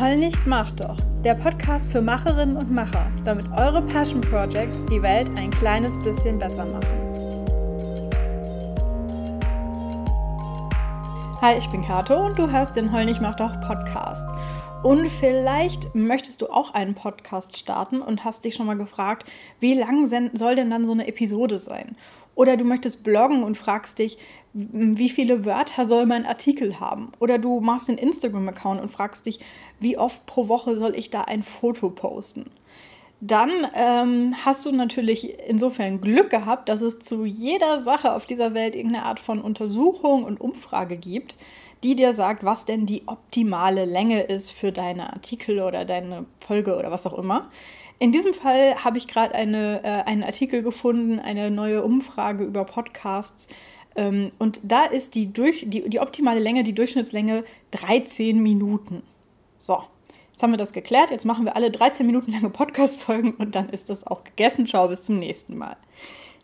Heul nicht, mach doch. Der Podcast für Macherinnen und Macher, damit eure Passion Projects die Welt ein kleines bisschen besser machen. Hi, ich bin Kato und du hörst den Heul nicht, mach doch Podcast. Und vielleicht möchtest du auch einen Podcast starten und hast dich schon mal gefragt, wie lang soll denn dann so eine Episode sein? Oder du möchtest bloggen und fragst dich, wie viele Wörter soll mein Artikel haben? Oder du machst einen Instagram-Account und fragst dich, wie oft pro Woche soll ich da ein Foto posten? Dann ähm, hast du natürlich insofern Glück gehabt, dass es zu jeder Sache auf dieser Welt irgendeine Art von Untersuchung und Umfrage gibt, die dir sagt, was denn die optimale Länge ist für deine Artikel oder deine Folge oder was auch immer. In diesem Fall habe ich gerade eine, äh, einen Artikel gefunden, eine neue Umfrage über Podcasts. Ähm, und da ist die, durch, die, die optimale Länge, die Durchschnittslänge 13 Minuten. So, jetzt haben wir das geklärt. Jetzt machen wir alle 13 Minuten lange Podcast-Folgen und dann ist das auch gegessen. Ciao, bis zum nächsten Mal.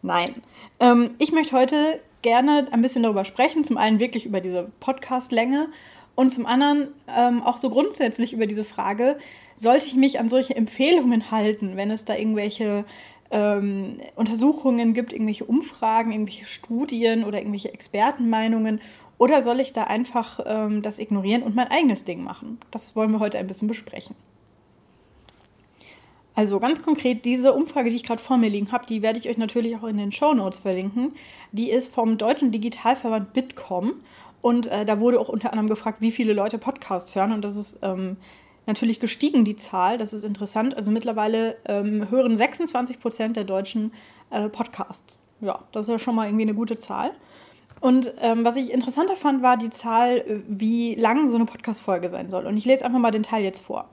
Nein. Ähm, ich möchte heute gerne ein bisschen darüber sprechen. Zum einen wirklich über diese Podcast-Länge und zum anderen ähm, auch so grundsätzlich über diese Frage, sollte ich mich an solche Empfehlungen halten, wenn es da irgendwelche ähm, Untersuchungen gibt, irgendwelche Umfragen, irgendwelche Studien oder irgendwelche Expertenmeinungen? Oder soll ich da einfach ähm, das ignorieren und mein eigenes Ding machen? Das wollen wir heute ein bisschen besprechen. Also ganz konkret, diese Umfrage, die ich gerade vor mir liegen habe, die werde ich euch natürlich auch in den Show Notes verlinken. Die ist vom Deutschen Digitalverband Bitkom und äh, da wurde auch unter anderem gefragt, wie viele Leute Podcasts hören. Und das ist ähm, natürlich gestiegen, die Zahl. Das ist interessant. Also mittlerweile ähm, hören 26 Prozent der Deutschen äh, Podcasts. Ja, das ist ja schon mal irgendwie eine gute Zahl. Und ähm, was ich interessanter fand, war die Zahl, äh, wie lang so eine Podcast-Folge sein soll. Und ich lese einfach mal den Teil jetzt vor.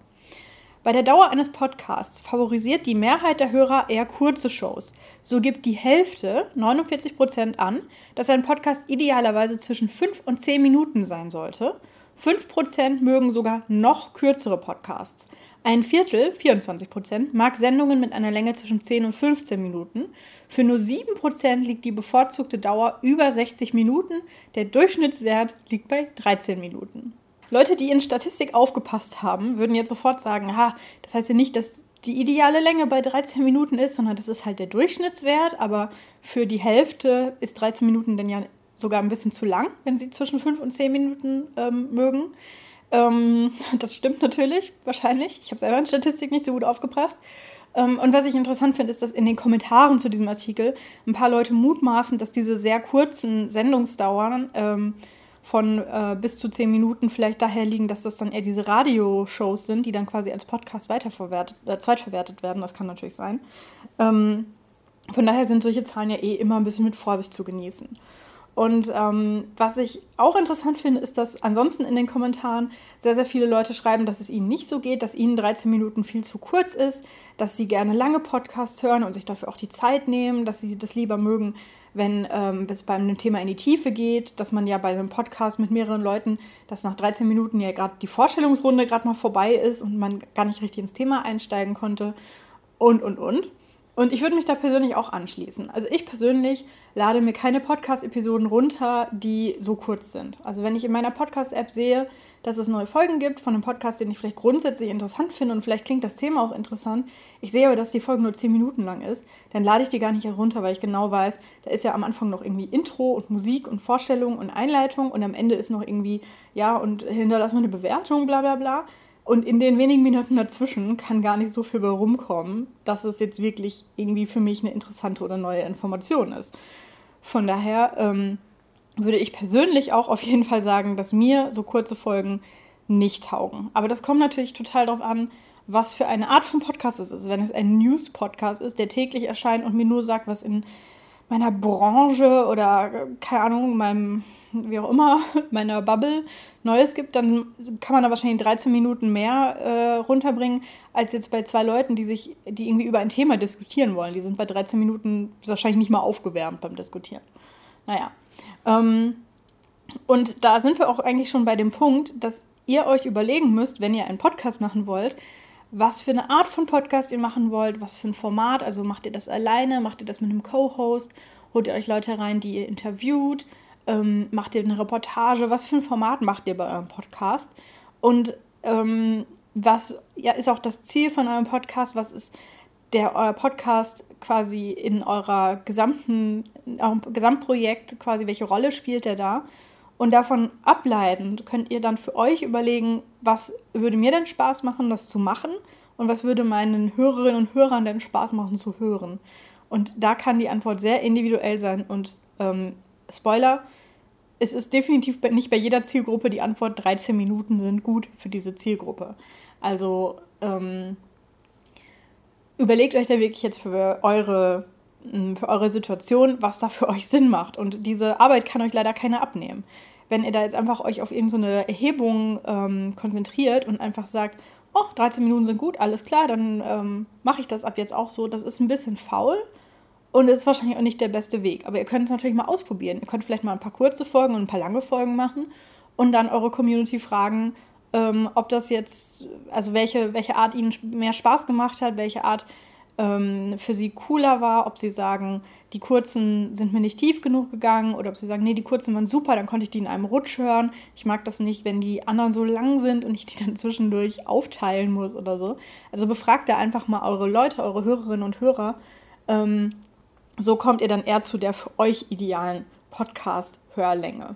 Bei der Dauer eines Podcasts favorisiert die Mehrheit der Hörer eher kurze Shows. So gibt die Hälfte, 49 Prozent, an, dass ein Podcast idealerweise zwischen 5 und 10 Minuten sein sollte. 5 Prozent mögen sogar noch kürzere Podcasts. Ein Viertel, 24 Prozent, mag Sendungen mit einer Länge zwischen 10 und 15 Minuten. Für nur 7 Prozent liegt die bevorzugte Dauer über 60 Minuten. Der Durchschnittswert liegt bei 13 Minuten. Leute, die in Statistik aufgepasst haben, würden jetzt sofort sagen, ha, das heißt ja nicht, dass die ideale Länge bei 13 Minuten ist, sondern das ist halt der Durchschnittswert, aber für die Hälfte ist 13 Minuten dann ja sogar ein bisschen zu lang, wenn sie zwischen 5 und 10 Minuten ähm, mögen. Ähm, das stimmt natürlich, wahrscheinlich. Ich habe selber in Statistik nicht so gut aufgepasst. Ähm, und was ich interessant finde, ist, dass in den Kommentaren zu diesem Artikel ein paar Leute mutmaßen, dass diese sehr kurzen Sendungsdauern ähm, von äh, bis zu zehn Minuten vielleicht daher liegen, dass das dann eher diese Radioshows sind, die dann quasi als Podcast weiterverwertet, äh, zweitverwertet werden. Das kann natürlich sein. Ähm, von daher sind solche Zahlen ja eh immer ein bisschen mit Vorsicht zu genießen. Und ähm, was ich auch interessant finde, ist, dass ansonsten in den Kommentaren sehr, sehr viele Leute schreiben, dass es ihnen nicht so geht, dass ihnen 13 Minuten viel zu kurz ist, dass sie gerne lange Podcasts hören und sich dafür auch die Zeit nehmen, dass sie das lieber mögen, wenn ähm, es bei einem Thema in die Tiefe geht, dass man ja bei einem Podcast mit mehreren Leuten, dass nach 13 Minuten ja gerade die Vorstellungsrunde gerade mal vorbei ist und man gar nicht richtig ins Thema einsteigen konnte und, und, und. Und ich würde mich da persönlich auch anschließen. Also ich persönlich lade mir keine Podcast-Episoden runter, die so kurz sind. Also wenn ich in meiner Podcast-App sehe, dass es neue Folgen gibt von einem Podcast, den ich vielleicht grundsätzlich interessant finde und vielleicht klingt das Thema auch interessant, ich sehe aber, dass die Folge nur 10 Minuten lang ist, dann lade ich die gar nicht runter, weil ich genau weiß, da ist ja am Anfang noch irgendwie Intro und Musik und Vorstellung und Einleitung und am Ende ist noch irgendwie, ja, und hinterlass mal eine Bewertung, bla bla bla. Und in den wenigen Minuten dazwischen kann gar nicht so viel bei rumkommen, dass es jetzt wirklich irgendwie für mich eine interessante oder neue Information ist. Von daher ähm, würde ich persönlich auch auf jeden Fall sagen, dass mir so kurze Folgen nicht taugen. Aber das kommt natürlich total darauf an, was für eine Art von Podcast es ist. Wenn es ein News-Podcast ist, der täglich erscheint und mir nur sagt, was in meiner Branche oder keine Ahnung, meinem wie auch immer, meiner Bubble Neues gibt, dann kann man da wahrscheinlich 13 Minuten mehr äh, runterbringen, als jetzt bei zwei Leuten, die sich, die irgendwie über ein Thema diskutieren wollen. Die sind bei 13 Minuten wahrscheinlich nicht mal aufgewärmt beim Diskutieren. Naja. Ähm, und da sind wir auch eigentlich schon bei dem Punkt, dass ihr euch überlegen müsst, wenn ihr einen Podcast machen wollt, was für eine Art von Podcast ihr machen wollt, was für ein Format. Also macht ihr das alleine, macht ihr das mit einem Co-Host, holt ihr euch Leute rein, die ihr interviewt, ähm, macht ihr eine Reportage? Was für ein Format macht ihr bei eurem Podcast? Und ähm, was ja, ist auch das Ziel von eurem Podcast? Was ist der euer Podcast quasi in eurer gesamten, in eurem Gesamtprojekt quasi, welche Rolle spielt der da? Und davon ableitend könnt ihr dann für euch überlegen, was würde mir denn Spaß machen, das zu machen und was würde meinen Hörerinnen und Hörern denn Spaß machen zu hören. Und da kann die Antwort sehr individuell sein. Und ähm, Spoiler, es ist definitiv nicht bei jeder Zielgruppe die Antwort, 13 Minuten sind gut für diese Zielgruppe. Also ähm, überlegt euch da wirklich jetzt für eure, hm, für eure Situation, was da für euch Sinn macht. Und diese Arbeit kann euch leider keiner abnehmen. Wenn ihr da jetzt einfach euch auf irgendeine Erhebung ähm, konzentriert und einfach sagt, oh, 13 Minuten sind gut, alles klar, dann ähm, mache ich das ab jetzt auch so. Das ist ein bisschen faul und ist wahrscheinlich auch nicht der beste Weg. Aber ihr könnt es natürlich mal ausprobieren. Ihr könnt vielleicht mal ein paar kurze Folgen und ein paar lange Folgen machen und dann eure Community fragen, ähm, ob das jetzt, also welche, welche Art ihnen mehr Spaß gemacht hat, welche Art ähm, für sie cooler war, ob sie sagen, die kurzen sind mir nicht tief genug gegangen oder ob sie sagen, nee, die kurzen waren super, dann konnte ich die in einem Rutsch hören. Ich mag das nicht, wenn die anderen so lang sind und ich die dann zwischendurch aufteilen muss oder so. Also befragt da einfach mal eure Leute, eure Hörerinnen und Hörer. Ähm, so kommt ihr dann eher zu der für euch idealen Podcast-Hörlänge.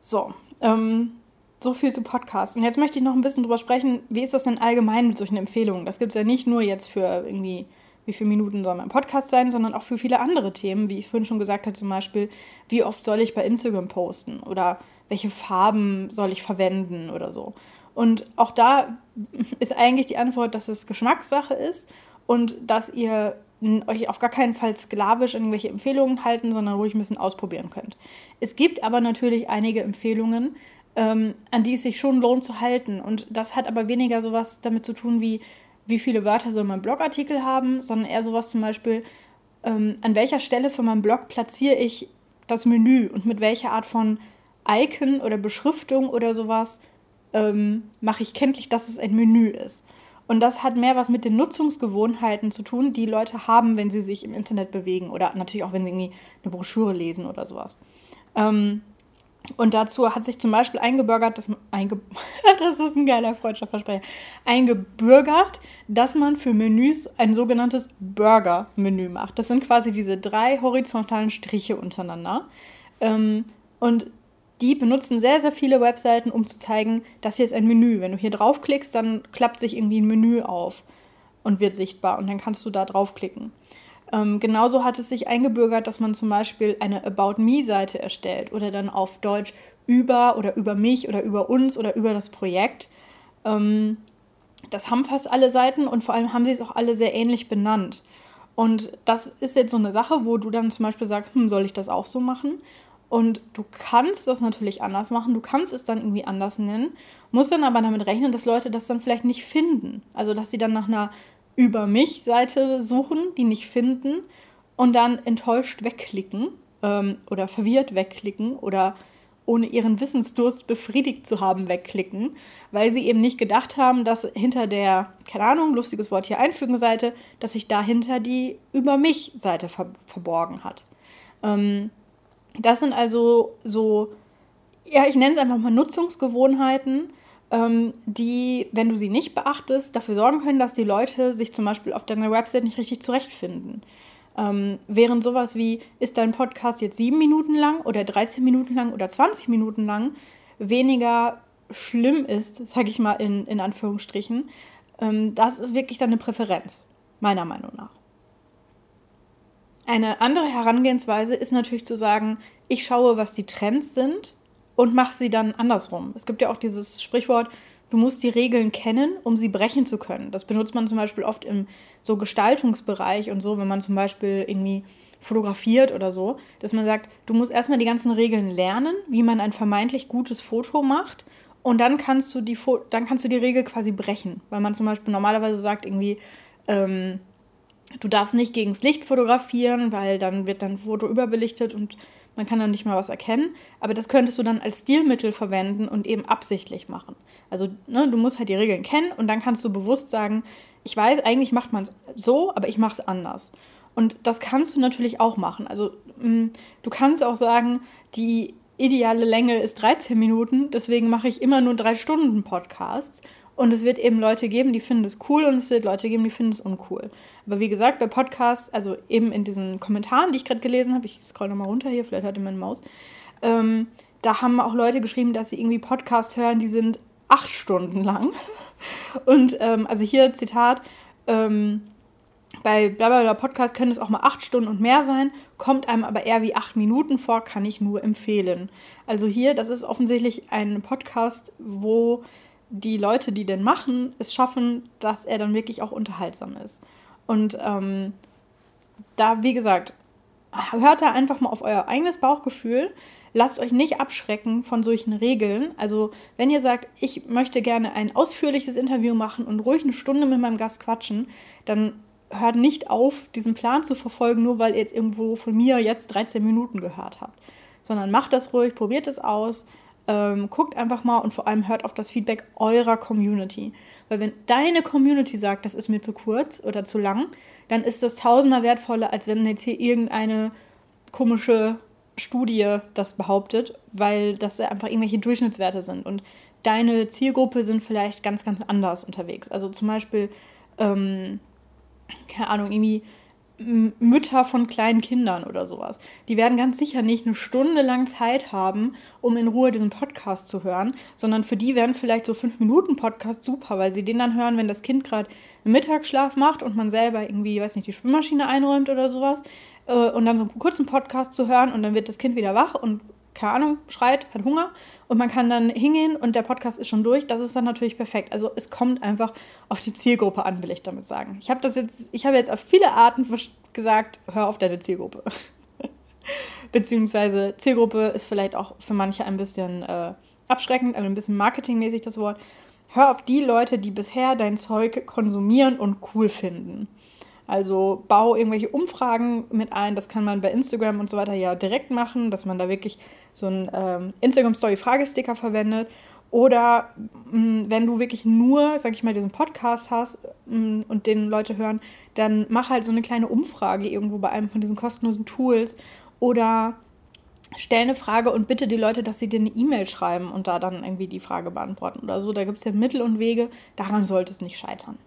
So, ähm, so viel zu Podcasts. Und jetzt möchte ich noch ein bisschen drüber sprechen, wie ist das denn allgemein mit solchen Empfehlungen? Das gibt es ja nicht nur jetzt für irgendwie, wie viele Minuten soll mein Podcast sein, sondern auch für viele andere Themen, wie ich vorhin schon gesagt habe, zum Beispiel, wie oft soll ich bei Instagram posten oder welche Farben soll ich verwenden oder so. Und auch da ist eigentlich die Antwort, dass es Geschmackssache ist und dass ihr euch auf gar keinen Fall sklavisch irgendwelche Empfehlungen halten, sondern ruhig ein bisschen ausprobieren könnt. Es gibt aber natürlich einige Empfehlungen, ähm, an die es sich schon lohnt zu halten. Und das hat aber weniger sowas damit zu tun, wie wie viele Wörter soll mein Blogartikel haben, sondern eher sowas zum Beispiel, ähm, an welcher Stelle für meinen Blog platziere ich das Menü und mit welcher Art von Icon oder Beschriftung oder sowas ähm, mache ich kenntlich, dass es ein Menü ist. Und das hat mehr was mit den Nutzungsgewohnheiten zu tun, die Leute haben, wenn sie sich im Internet bewegen oder natürlich auch, wenn sie irgendwie eine Broschüre lesen oder sowas. Ähm, und dazu hat sich zum Beispiel eingebürgert, dass man, einge das ist ein geiler Freundschaftsversprecher, eingebürgert, dass man für Menüs ein sogenanntes Burger-Menü macht. Das sind quasi diese drei horizontalen Striche untereinander. Ähm, und die benutzen sehr, sehr viele Webseiten, um zu zeigen, das hier ist ein Menü. Wenn du hier draufklickst, dann klappt sich irgendwie ein Menü auf und wird sichtbar und dann kannst du da draufklicken. Ähm, genauso hat es sich eingebürgert, dass man zum Beispiel eine About Me-Seite erstellt oder dann auf Deutsch über oder über mich oder über uns oder über das Projekt. Ähm, das haben fast alle Seiten und vor allem haben sie es auch alle sehr ähnlich benannt. Und das ist jetzt so eine Sache, wo du dann zum Beispiel sagst, hm, soll ich das auch so machen? Und du kannst das natürlich anders machen, du kannst es dann irgendwie anders nennen, musst dann aber damit rechnen, dass Leute das dann vielleicht nicht finden. Also, dass sie dann nach einer über mich Seite suchen, die nicht finden und dann enttäuscht wegklicken ähm, oder verwirrt wegklicken oder ohne ihren Wissensdurst befriedigt zu haben wegklicken, weil sie eben nicht gedacht haben, dass hinter der, keine Ahnung, lustiges Wort hier einfügen Seite, dass sich dahinter die über mich Seite ver verborgen hat. Ähm, das sind also so, ja, ich nenne es einfach mal Nutzungsgewohnheiten, ähm, die, wenn du sie nicht beachtest, dafür sorgen können, dass die Leute sich zum Beispiel auf deiner Website nicht richtig zurechtfinden. Ähm, während sowas wie, ist dein Podcast jetzt sieben Minuten lang oder 13 Minuten lang oder 20 Minuten lang, weniger schlimm ist, sage ich mal in, in Anführungsstrichen, ähm, das ist wirklich dann eine Präferenz, meiner Meinung nach. Eine andere Herangehensweise ist natürlich zu sagen, ich schaue, was die Trends sind und mach sie dann andersrum. Es gibt ja auch dieses Sprichwort, du musst die Regeln kennen, um sie brechen zu können. Das benutzt man zum Beispiel oft im so Gestaltungsbereich und so, wenn man zum Beispiel irgendwie fotografiert oder so, dass man sagt, du musst erstmal die ganzen Regeln lernen, wie man ein vermeintlich gutes Foto macht und dann kannst du die, dann kannst du die Regel quasi brechen, weil man zum Beispiel normalerweise sagt irgendwie, ähm, du darfst nicht gegens Licht fotografieren, weil dann wird dein Foto überbelichtet und man kann dann nicht mal was erkennen, aber das könntest du dann als Stilmittel verwenden und eben absichtlich machen. Also ne, du musst halt die Regeln kennen und dann kannst du bewusst sagen, ich weiß, eigentlich macht man es so, aber ich mache es anders. Und das kannst du natürlich auch machen. Also mh, mm, du kannst auch sagen, die ideale Länge ist 13 Minuten, deswegen mache ich immer nur drei Stunden Podcasts. Und es wird eben Leute geben, die finden es cool und es wird Leute geben, die finden es uncool. Aber wie gesagt, bei Podcasts, also eben in diesen Kommentaren, die ich gerade gelesen habe, ich scroll nochmal runter hier, vielleicht hört ihr meine Maus, ähm, da haben auch Leute geschrieben, dass sie irgendwie Podcasts hören, die sind acht Stunden lang. Und ähm, also hier Zitat, ähm, bei Blablabla Podcast können es auch mal acht Stunden und mehr sein, kommt einem aber eher wie acht Minuten vor, kann ich nur empfehlen. Also hier, das ist offensichtlich ein Podcast, wo die Leute, die den machen, es schaffen, dass er dann wirklich auch unterhaltsam ist. Und ähm, da, wie gesagt, hört da einfach mal auf euer eigenes Bauchgefühl. Lasst euch nicht abschrecken von solchen Regeln. Also, wenn ihr sagt, ich möchte gerne ein ausführliches Interview machen und ruhig eine Stunde mit meinem Gast quatschen, dann hört nicht auf, diesen Plan zu verfolgen, nur weil ihr jetzt irgendwo von mir jetzt 13 Minuten gehört habt. Sondern macht das ruhig, probiert es aus, ähm, guckt einfach mal und vor allem hört auf das Feedback eurer Community. Weil wenn deine Community sagt, das ist mir zu kurz oder zu lang, dann ist das tausendmal wertvoller, als wenn jetzt hier irgendeine komische Studie das behauptet, weil das einfach irgendwelche Durchschnittswerte sind. Und deine Zielgruppe sind vielleicht ganz, ganz anders unterwegs. Also zum Beispiel, ähm, keine Ahnung, irgendwie Mütter von kleinen Kindern oder sowas. Die werden ganz sicher nicht eine Stunde lang Zeit haben, um in Ruhe diesen Podcast zu hören, sondern für die wären vielleicht so fünf Minuten Podcast super, weil sie den dann hören, wenn das Kind gerade Mittagsschlaf macht und man selber irgendwie, weiß nicht, die Schwimmmaschine einräumt oder sowas. Äh, und dann so einen kurzen Podcast zu hören und dann wird das Kind wieder wach und keine Ahnung, schreit, hat Hunger und man kann dann hingehen und der Podcast ist schon durch. Das ist dann natürlich perfekt. Also es kommt einfach auf die Zielgruppe an, will ich damit sagen. Ich habe das jetzt, ich habe jetzt auf viele Arten gesagt, hör auf deine Zielgruppe. Beziehungsweise Zielgruppe ist vielleicht auch für manche ein bisschen äh, abschreckend, also ein bisschen marketingmäßig das Wort. Hör auf die Leute, die bisher dein Zeug konsumieren und cool finden. Also bau irgendwelche Umfragen mit ein. Das kann man bei Instagram und so weiter ja direkt machen, dass man da wirklich so einen ähm, Instagram-Story-Fragesticker verwendet. Oder mh, mm, wenn du wirklich nur, sag ich mal, diesen Podcast hast mh, mm, und den Leute hören, dann mach halt so eine kleine Umfrage irgendwo bei einem von diesen kostenlosen Tools. Oder stell eine Frage und bitte die Leute, dass sie dir eine E-Mail schreiben und da dann irgendwie die Frage beantworten oder so. Da gibt es ja Mittel und Wege. Daran sollte es nicht scheitern.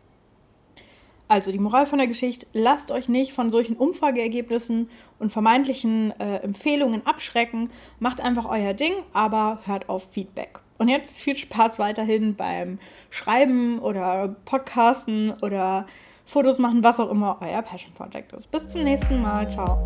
Also die Moral von der Geschichte, lasst euch nicht von solchen Umfrageergebnissen und vermeintlichen äh, Empfehlungen abschrecken. Macht einfach euer Ding, aber hört auf Feedback. Und jetzt viel Spaß weiterhin beim Schreiben oder Podcasten oder Fotos machen, was auch immer euer Passion Project ist. Bis zum nächsten Mal. Ciao.